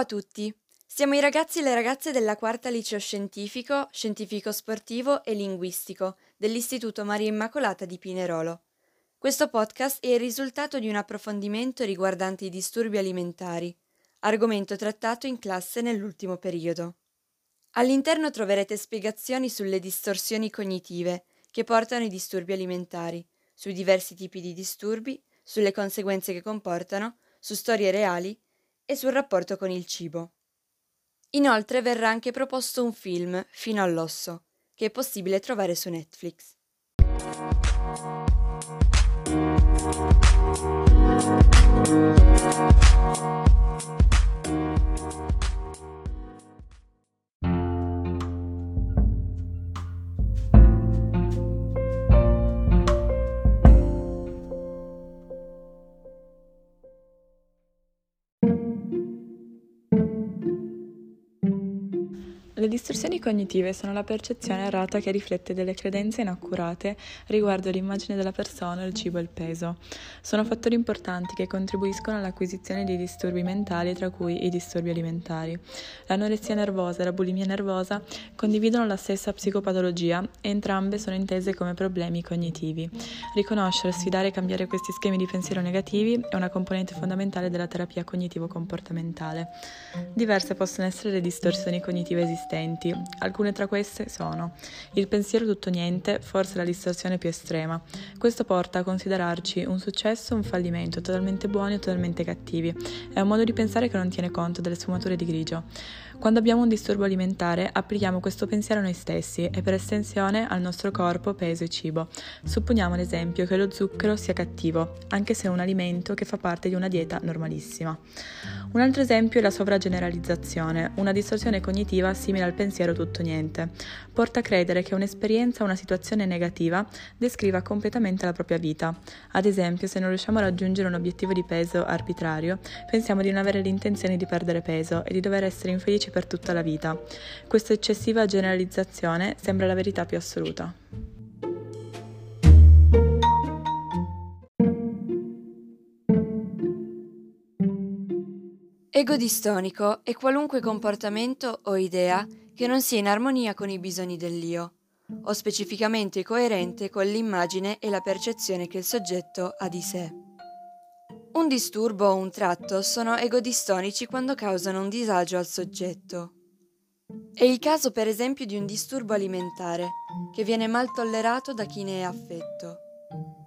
Ciao a tutti! Siamo i ragazzi e le ragazze della quarta liceo scientifico, scientifico sportivo e linguistico dell'Istituto Maria Immacolata di Pinerolo. Questo podcast è il risultato di un approfondimento riguardante i disturbi alimentari, argomento trattato in classe nell'ultimo periodo. All'interno troverete spiegazioni sulle distorsioni cognitive che portano ai disturbi alimentari, sui diversi tipi di disturbi, sulle conseguenze che comportano, su storie reali e sul rapporto con il cibo. Inoltre verrà anche proposto un film, Fino all'osso, che è possibile trovare su Netflix. Le distorsioni cognitive sono la percezione errata che riflette delle credenze inaccurate riguardo l'immagine della persona, il cibo e il peso. Sono fattori importanti che contribuiscono all'acquisizione di disturbi mentali, tra cui i disturbi alimentari. L'anoressia nervosa e la bulimia nervosa condividono la stessa psicopatologia e entrambe sono intese come problemi cognitivi. Riconoscere, sfidare e cambiare questi schemi di pensiero negativi è una componente fondamentale della terapia cognitivo-comportamentale. Diverse possono essere le distorsioni cognitive esistenti esistenti. Alcune tra queste sono il pensiero tutto niente, forse la distorsione più estrema. Questo porta a considerarci un successo o un fallimento, totalmente buoni o totalmente cattivi. È un modo di pensare che non tiene conto delle sfumature di grigio. Quando abbiamo un disturbo alimentare, applichiamo questo pensiero a noi stessi e per estensione al nostro corpo, peso e cibo. Supponiamo ad esempio che lo zucchero sia cattivo, anche se è un alimento che fa parte di una dieta normalissima. Un altro esempio è la sovrageneralizzazione, una distorsione cognitiva simile al pensiero tutto niente. Porta a credere che un'esperienza o una situazione negativa descriva completamente la propria vita. Ad esempio, se non riusciamo a raggiungere un obiettivo di peso arbitrario, pensiamo di non avere l'intenzione di perdere peso e di dover essere infelici per tutta la vita. Questa eccessiva generalizzazione sembra la verità più assoluta. Ego distonico è qualunque comportamento o idea che non sia in armonia con i bisogni dell'io, o specificamente coerente con l'immagine e la percezione che il soggetto ha di sé. Un disturbo o un tratto sono egodistonici quando causano un disagio al soggetto. È il caso per esempio di un disturbo alimentare che viene mal tollerato da chi ne è affetto.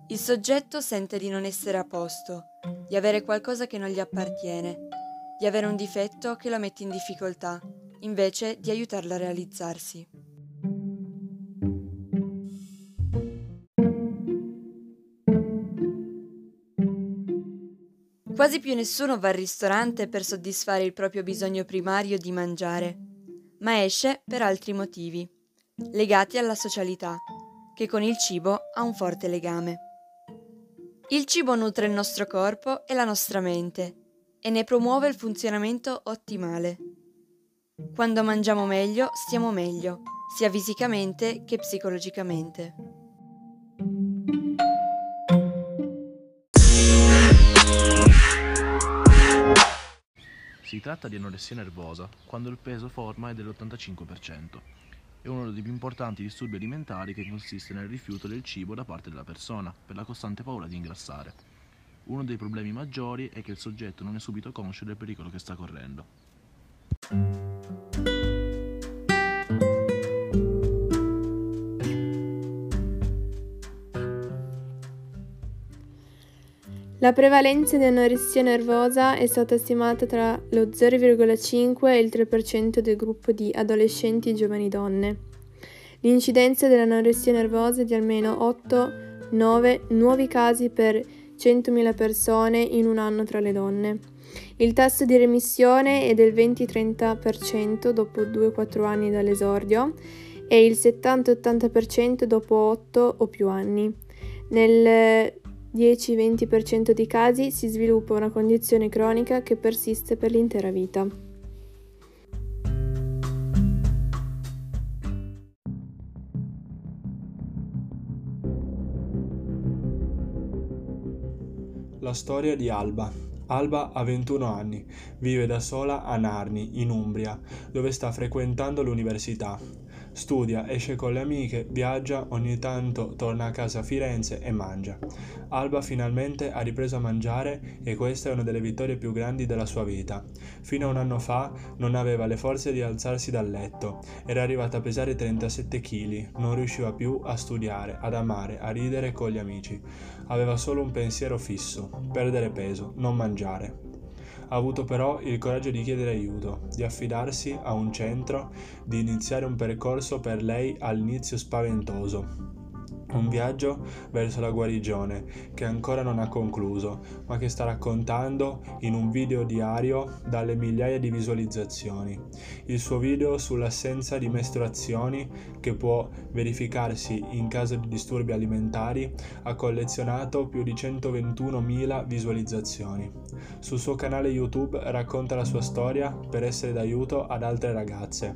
Il soggetto sente di non essere a posto, di avere qualcosa che non gli appartiene di avere un difetto che lo mette in difficoltà, invece di aiutarlo a realizzarsi. Quasi più nessuno va al ristorante per soddisfare il proprio bisogno primario di mangiare, ma esce per altri motivi, legati alla socialità, che con il cibo ha un forte legame. Il cibo nutre il nostro corpo e la nostra mente e ne promuove il funzionamento ottimale. Quando mangiamo meglio, stiamo meglio, sia fisicamente che psicologicamente. Si tratta di anoressia nervosa, quando il peso forma è dell'85%. È uno dei più importanti disturbi alimentari che consiste nel rifiuto del cibo da parte della persona, per la costante paura di ingrassare. Uno dei problemi maggiori è che il soggetto non è subito conscio del pericolo che sta correndo. La prevalenza di anoressia nervosa è stata stimata tra lo 0,5 e il 3% del gruppo di adolescenti e giovani donne. L'incidenza dell'anoressia nervosa è di almeno 8-9 nuovi casi per 100.000 persone in un anno tra le donne. Il tasso di remissione è del 20-30% dopo 2-4 anni dall'esordio e il 70-80% dopo 8 o più anni. Nel 10-20% dei casi si sviluppa una condizione cronica che persiste per l'intera vita. La storia di Alba. Alba ha 21 anni, vive da sola a Narni, in Umbria, dove sta frequentando l'università. Studia, esce con le amiche, viaggia, ogni tanto torna a casa a Firenze e mangia. Alba finalmente ha ripreso a mangiare e questa è una delle vittorie più grandi della sua vita. Fino a un anno fa non aveva le forze di alzarsi dal letto, era arrivata a pesare 37 kg, non riusciva più a studiare, ad amare, a ridere con gli amici. Aveva solo un pensiero fisso, perdere peso, non mangiare. Ha avuto però il coraggio di chiedere aiuto, di affidarsi a un centro, di iniziare un percorso per lei all'inizio spaventoso, un viaggio verso la guarigione che ancora non ha concluso, ma che sta raccontando in un video diario dalle migliaia di visualizzazioni. Il suo video sull'assenza di mestruazioni che può verificarsi in caso di disturbi alimentari ha collezionato più di 121.000 visualizzazioni. Sul suo canale YouTube racconta la sua storia per essere d'aiuto ad altre ragazze.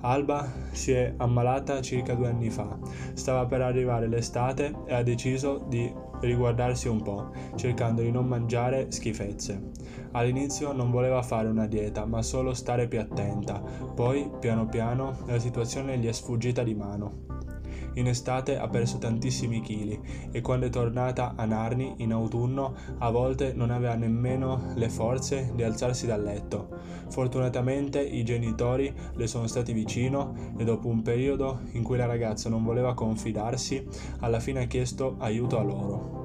Alba si è ammalata circa due anni fa, stava per arrivare arrivare l'estate e ha deciso di riguardarsi un po', cercando di non mangiare schifezze. All'inizio non voleva fare una dieta, ma solo stare più attenta. Poi, piano piano, la situazione gli è sfuggita di mano. In estate ha perso tantissimi chili e quando è tornata a Narni in autunno a volte non aveva nemmeno le forze di alzarsi dal letto. Fortunatamente i genitori le sono stati vicino e dopo un periodo in cui la ragazza non voleva confidarsi, alla fine ha chiesto aiuto a loro.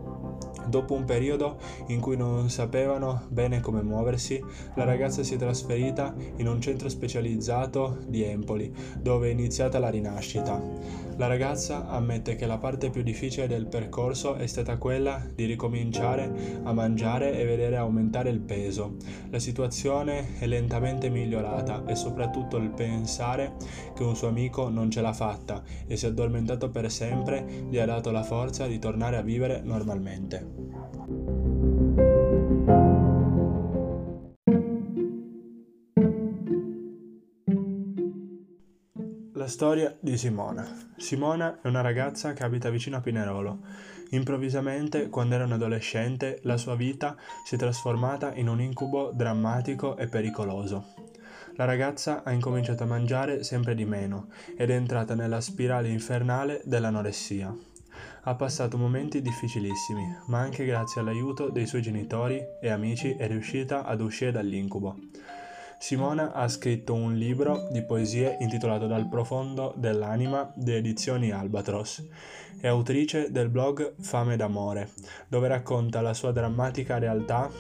Dopo un periodo in cui non sapevano bene come muoversi, la ragazza si è trasferita in un centro specializzato di Empoli, dove è iniziata la rinascita. La ragazza ammette che la parte più difficile del percorso è stata quella di ricominciare a mangiare e vedere aumentare il peso. La situazione è lentamente migliorata e soprattutto il pensare che un suo amico non ce l'ha fatta e si è addormentato per sempre gli ha dato la forza di tornare a vivere normalmente. La storia di Simona. Simona è una ragazza che abita vicino a Pinerolo. Improvvisamente, quando era un adolescente, la sua vita si è trasformata in un incubo drammatico e pericoloso. La ragazza ha incominciato a mangiare sempre di meno ed è entrata nella spirale infernale dell'anoressia. Ha passato momenti difficilissimi, ma anche grazie all'aiuto dei suoi genitori e amici è riuscita ad uscire dall'incubo. Simona ha scritto un libro di poesie intitolato Dal profondo dell'anima di edizioni Albatros. È autrice del blog Fame d'amore, dove racconta la sua drammatica realtà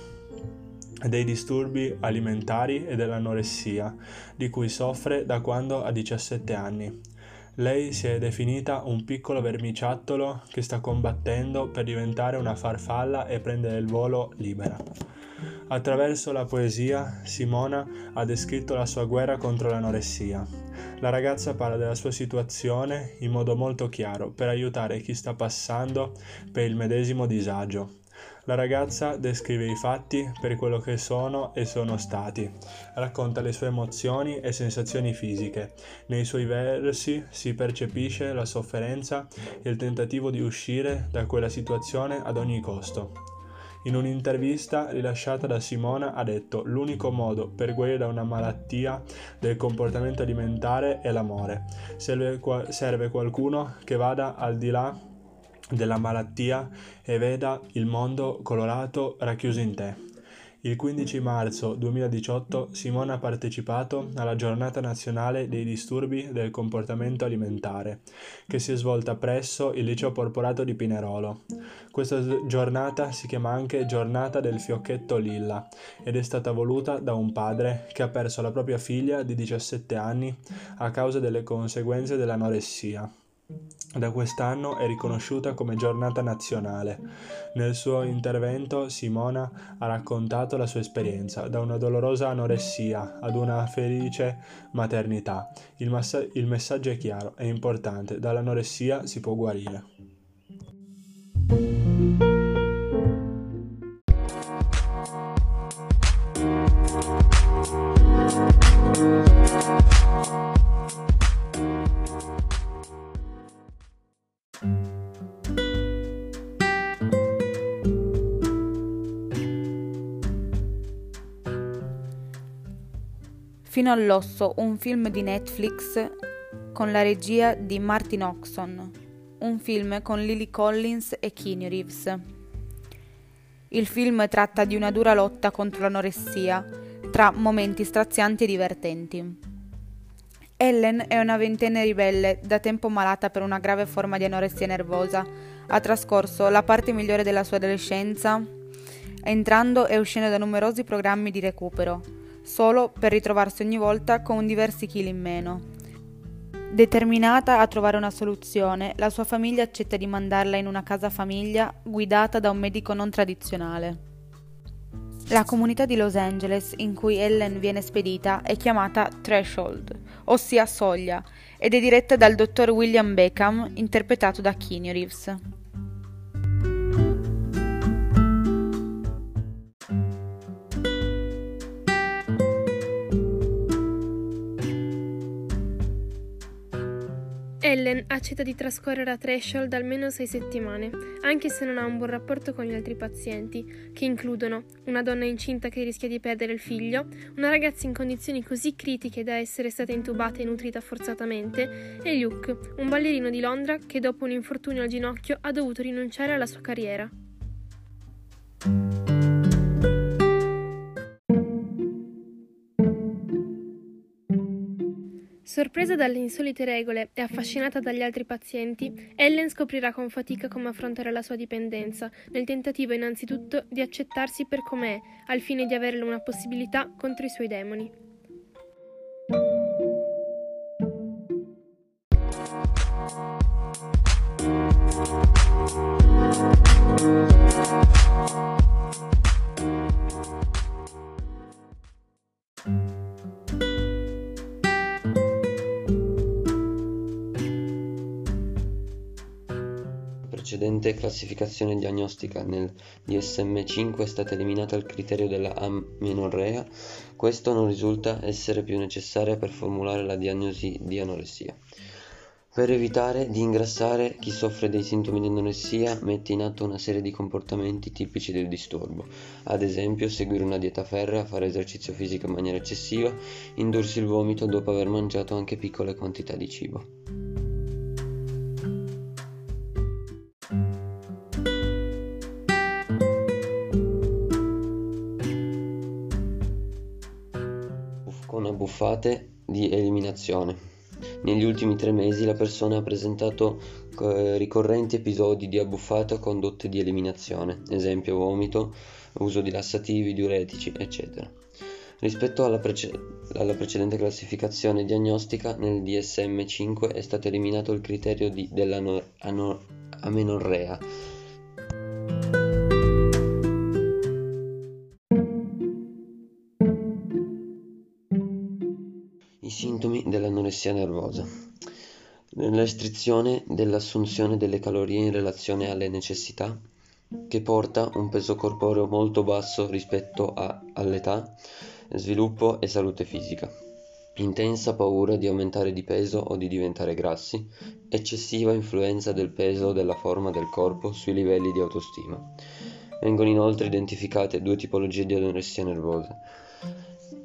dei disturbi alimentari e dell'anoressia, di cui soffre da quando ha 17 anni. Lei si è definita un piccolo vermiciattolo che sta combattendo per diventare una farfalla e prendere il volo libera. Attraverso la poesia, Simona ha descritto la sua guerra contro l'anoressia. La ragazza parla della sua situazione in modo molto chiaro per aiutare chi sta passando per il medesimo disagio. La ragazza descrive i fatti per quello che sono e sono stati, racconta le sue emozioni e sensazioni fisiche. Nei suoi versi si percepisce la sofferenza e il tentativo di uscire da quella situazione ad ogni costo. In un'intervista rilasciata da Simona ha detto l'unico modo per guarire da una malattia del comportamento alimentare è l'amore. Serve, serve qualcuno che vada al di là della malattia e veda il mondo colorato racchiuso in te. Il 15 marzo 2018 Simone ha partecipato alla giornata nazionale dei disturbi del comportamento alimentare, che si è svolta presso il liceo Porporato di Pinerolo. Questa giornata si chiama anche giornata del fiocchetto lilla ed è stata voluta da un padre che ha perso la propria figlia di 17 anni a causa delle conseguenze dell'anoressia. Da quest'anno è riconosciuta come giornata nazionale. Nel suo intervento Simona ha raccontato la sua esperienza, da una dolorosa anoressia ad una felice maternità. Il, massa- il messaggio è chiaro, è importante, dall'anoressia si può guarire. Fino all'osso, un film di Netflix con la regia di Martin Oxon, un film con Lily Collins e Keanu Reeves. Il film tratta di una dura lotta contro l'anoressia, tra momenti strazianti e divertenti. Ellen è una ventenne ribelle, da tempo malata per una grave forma di anoressia nervosa. Ha trascorso la parte migliore della sua adolescenza entrando e uscendo da numerosi programmi di recupero, solo per ritrovarsi ogni volta con diversi chili in meno. Determinata a trovare una soluzione, la sua famiglia accetta di mandarla in una casa famiglia guidata da un medico non tradizionale. La comunità di Los Angeles in cui Ellen viene spedita è chiamata Threshold, ossia soglia, ed è diretta dal dottor William Beckham, interpretato da Keanu Reeves. Ellen accetta di trascorrere a Threshold almeno sei settimane, anche se non ha un buon rapporto con gli altri pazienti, che includono una donna incinta che rischia di perdere il figlio, una ragazza in condizioni così critiche da essere stata intubata e nutrita forzatamente, e Luke, un ballerino di Londra che dopo un infortunio al ginocchio ha dovuto rinunciare alla sua carriera. Sorpresa dalle insolite regole e affascinata dagli altri pazienti, Ellen scoprirà con fatica come affrontare la sua dipendenza, nel tentativo innanzitutto di accettarsi per com'è, al fine di avere una possibilità contro i suoi demoni. Precedente classificazione diagnostica nel DSM-5 è stata eliminata il criterio della amenorrea, questo non risulta essere più necessario per formulare la diagnosi di anoressia. Per evitare di ingrassare, chi soffre dei sintomi di anoressia mette in atto una serie di comportamenti tipici del disturbo, ad esempio seguire una dieta ferrea, fare esercizio fisico in maniera eccessiva, indursi il vomito dopo aver mangiato anche piccole quantità di cibo. Abbuffate di eliminazione. Negli ultimi tre mesi la persona ha presentato eh, ricorrenti episodi di abbuffate o condotte di eliminazione, esempio vomito, uso di lassativi, diuretici, eccetera. Rispetto alla, prece- alla, precedente classificazione diagnostica, nel DSM-5 è stato eliminato il criterio di, dell'amenorrea, dell'anoressia nervosa. Restrizione dell'assunzione delle calorie in relazione alle necessità, che porta un peso corporeo molto basso rispetto a, all'età, sviluppo e salute fisica. Intensa paura di aumentare di peso o di diventare grassi, eccessiva influenza del peso o della forma del corpo sui livelli di autostima. Vengono inoltre identificate due tipologie di anoressia nervosa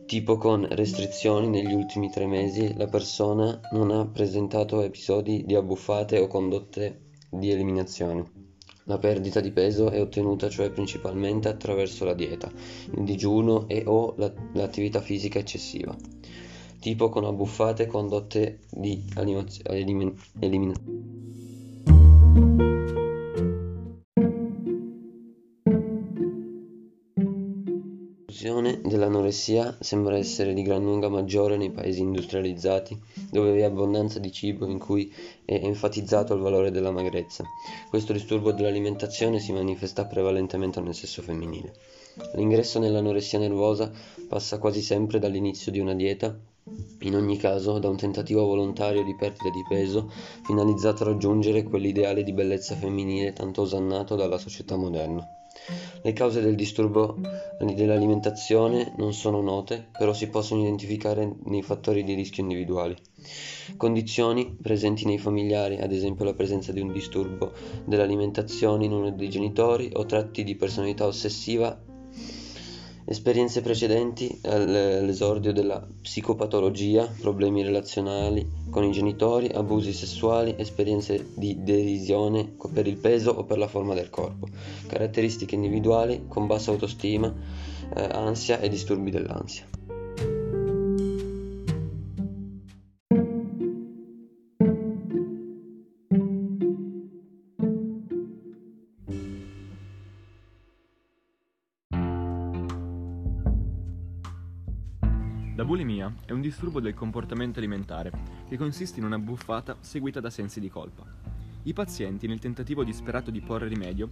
tipo con restrizioni negli ultimi tre mesi la persona non ha presentato episodi di abbuffate o condotte di eliminazione. La perdita di peso è ottenuta cioè principalmente attraverso la dieta, il digiuno e o la, l'attività fisica eccessiva. Tipo con abbuffate condotte di eliminazione. Diffusione dell'anoressia sembra essere di gran lunga maggiore nei paesi industrializzati, dove vi è abbondanza di cibo in cui è enfatizzato il valore della magrezza. Questo disturbo dell'alimentazione si manifesta prevalentemente nel sesso femminile. L'ingresso nell'anoressia nervosa passa quasi sempre dall'inizio di una dieta in ogni caso da un tentativo volontario di perdita di peso finalizzato a raggiungere quell'ideale di bellezza femminile tanto osannato dalla società moderna. Le cause del disturbo dell'alimentazione non sono note, però si possono identificare nei fattori di rischio individuali. Condizioni presenti nei familiari, ad esempio la presenza di un disturbo dell'alimentazione in uno dei genitori o tratti di personalità ossessiva Esperienze precedenti all'esordio della psicopatologia, problemi relazionali con i genitori, abusi sessuali, esperienze di derisione per il peso o per la forma del corpo, caratteristiche individuali con bassa autostima, eh, ansia e disturbi dell'ansia. Disturbo del comportamento alimentare che consiste in una buffata seguita da sensi di colpa. I pazienti, nel tentativo disperato di porre rimedio,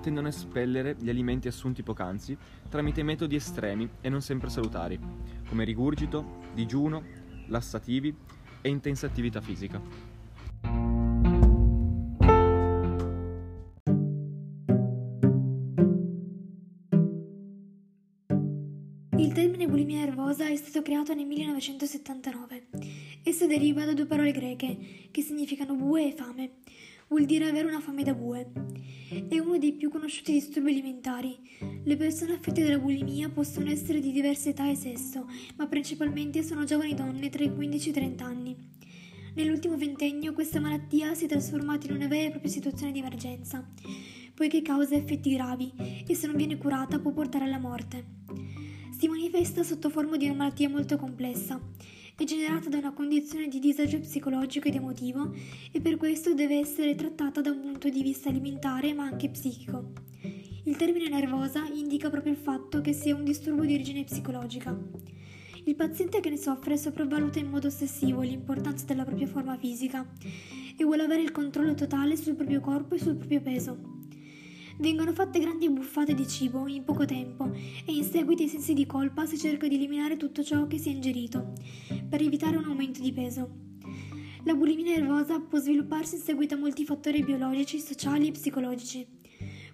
tendono a espellere gli alimenti assunti poc'anzi tramite metodi estremi e non sempre salutari, come rigurgito, digiuno, lassativi e intensa attività fisica. Creato nel 1979. Esso deriva da due parole greche che significano bue e fame. Vuol dire avere una fame da bue. È uno dei più conosciuti disturbi alimentari. Le persone affette dalla bulimia possono essere di diverse età e sesso, ma principalmente sono giovani donne tra i 15 e i 30 anni. Nell'ultimo ventennio questa malattia si è trasformata in una vera e propria situazione di emergenza, poiché causa effetti gravi e se non viene curata può portare alla morte. Manifesta sotto forma di una malattia molto complessa. È generata da una condizione di disagio psicologico ed emotivo e per questo deve essere trattata da un punto di vista alimentare ma anche psichico. Il termine nervosa indica proprio il fatto che sia un disturbo di origine psicologica. Il paziente che ne soffre sopravvaluta in modo ossessivo l'importanza della propria forma fisica e vuole avere il controllo totale sul proprio corpo e sul proprio peso. Vengono fatte grandi buffate di cibo in poco tempo e in seguito ai sensi di colpa si cerca di eliminare tutto ciò che si è ingerito per evitare un aumento di peso. La bulimia nervosa può svilupparsi in seguito a molti fattori biologici, sociali e psicologici.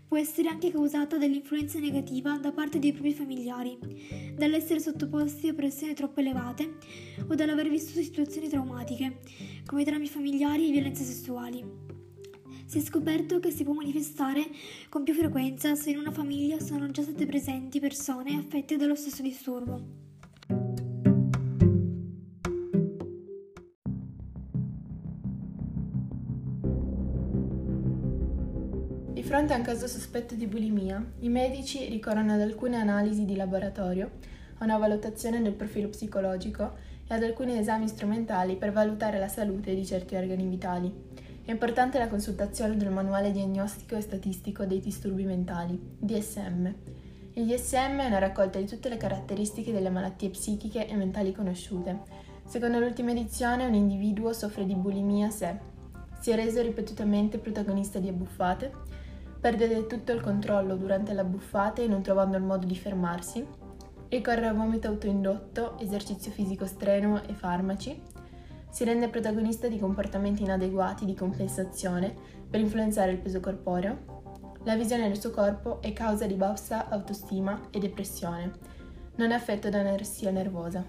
Può essere anche causata dall'influenza negativa da parte dei propri familiari, dall'essere sottoposti a pressioni troppo elevate o dall'aver vissuto situazioni traumatiche, come drammi familiari e violenze sessuali. Si è scoperto che si può manifestare con più frequenza se in una famiglia sono già state presenti persone affette dallo stesso disturbo. Di fronte a un caso sospetto di bulimia, i medici ricorrono ad alcune analisi di laboratorio, a una valutazione del profilo psicologico e ad alcuni esami strumentali per valutare la salute di certi organi vitali. È importante la consultazione del Manuale diagnostico e statistico dei disturbi mentali, DSM. Il DSM è una raccolta di tutte le caratteristiche delle malattie psichiche e mentali conosciute. Secondo l'ultima edizione, un individuo soffre di bulimia se si è reso ripetutamente protagonista di abbuffate, perde tutto il controllo durante le abbuffate non trovando il modo di fermarsi, ricorre a vomito autoindotto, esercizio fisico strenuo e farmaci, si rende protagonista di comportamenti inadeguati di compensazione per influenzare il peso corporeo. La visione del suo corpo è causa di bassa autostima e depressione. Non è affetto da anoressia nervosa.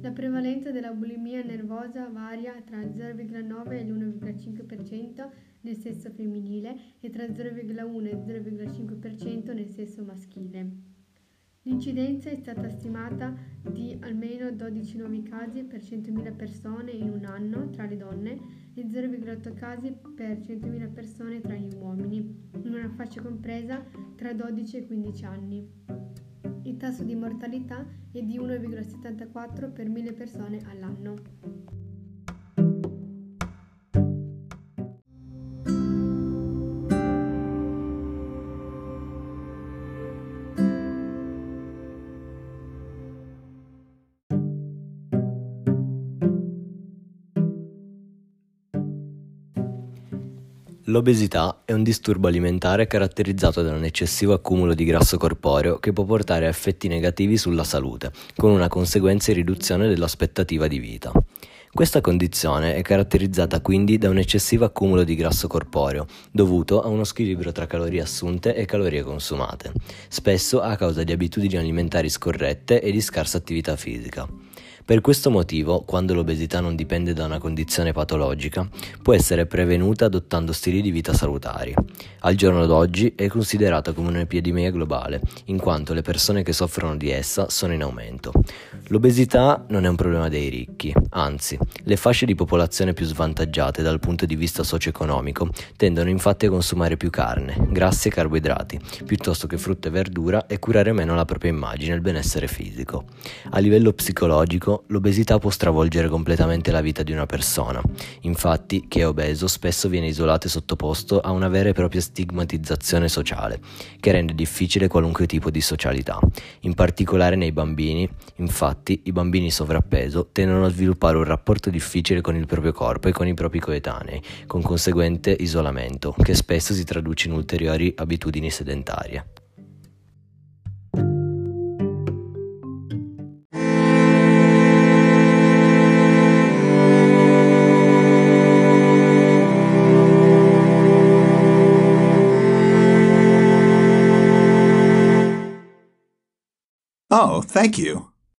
La prevalenza della bulimia nervosa varia tra il 0,9 e l'1,5% nel sesso femminile e tra 0,1 e 0,5% nel sesso maschile. L'incidenza è stata stimata di almeno 12 nuovi casi per 100.000 persone in un anno tra le donne e 0,8 casi per 100.000 persone tra gli uomini, in una fascia compresa tra 12 e 15 anni. Il tasso di mortalità è di 1,74 per 1000 persone all'anno. L'obesità è un disturbo alimentare caratterizzato da un eccessivo accumulo di grasso corporeo che può portare a effetti negativi sulla salute, con una conseguente riduzione dell'aspettativa di vita. Questa condizione è caratterizzata quindi da un eccessivo accumulo di grasso corporeo, dovuto a uno squilibrio tra calorie assunte e calorie consumate, spesso a causa di abitudini alimentari scorrette e di scarsa attività fisica. Per questo motivo, quando l'obesità non dipende da una condizione patologica, può essere prevenuta adottando stili di vita salutari. Al giorno d'oggi è considerata come un'epidemia globale, in quanto le persone che soffrono di essa sono in aumento. L'obesità non è un problema dei ricchi, anzi, le fasce di popolazione più svantaggiate dal punto di vista socio-economico tendono infatti a consumare più carne, grassi e carboidrati, piuttosto che frutta e verdura e curare meno la propria immagine e il benessere fisico. A livello psicologico, l'obesità può stravolgere completamente la vita di una persona. Infatti, chi è obeso spesso viene isolato e sottoposto a una vera e propria stigmatizzazione sociale, che rende difficile qualunque tipo di socialità. In particolare nei bambini, infatti, i bambini sovrappeso tendono a sviluppare un rapporto difficile con il proprio corpo e con i propri coetanei, con conseguente isolamento, che spesso si traduce in ulteriori abitudini sedentarie. Thank you.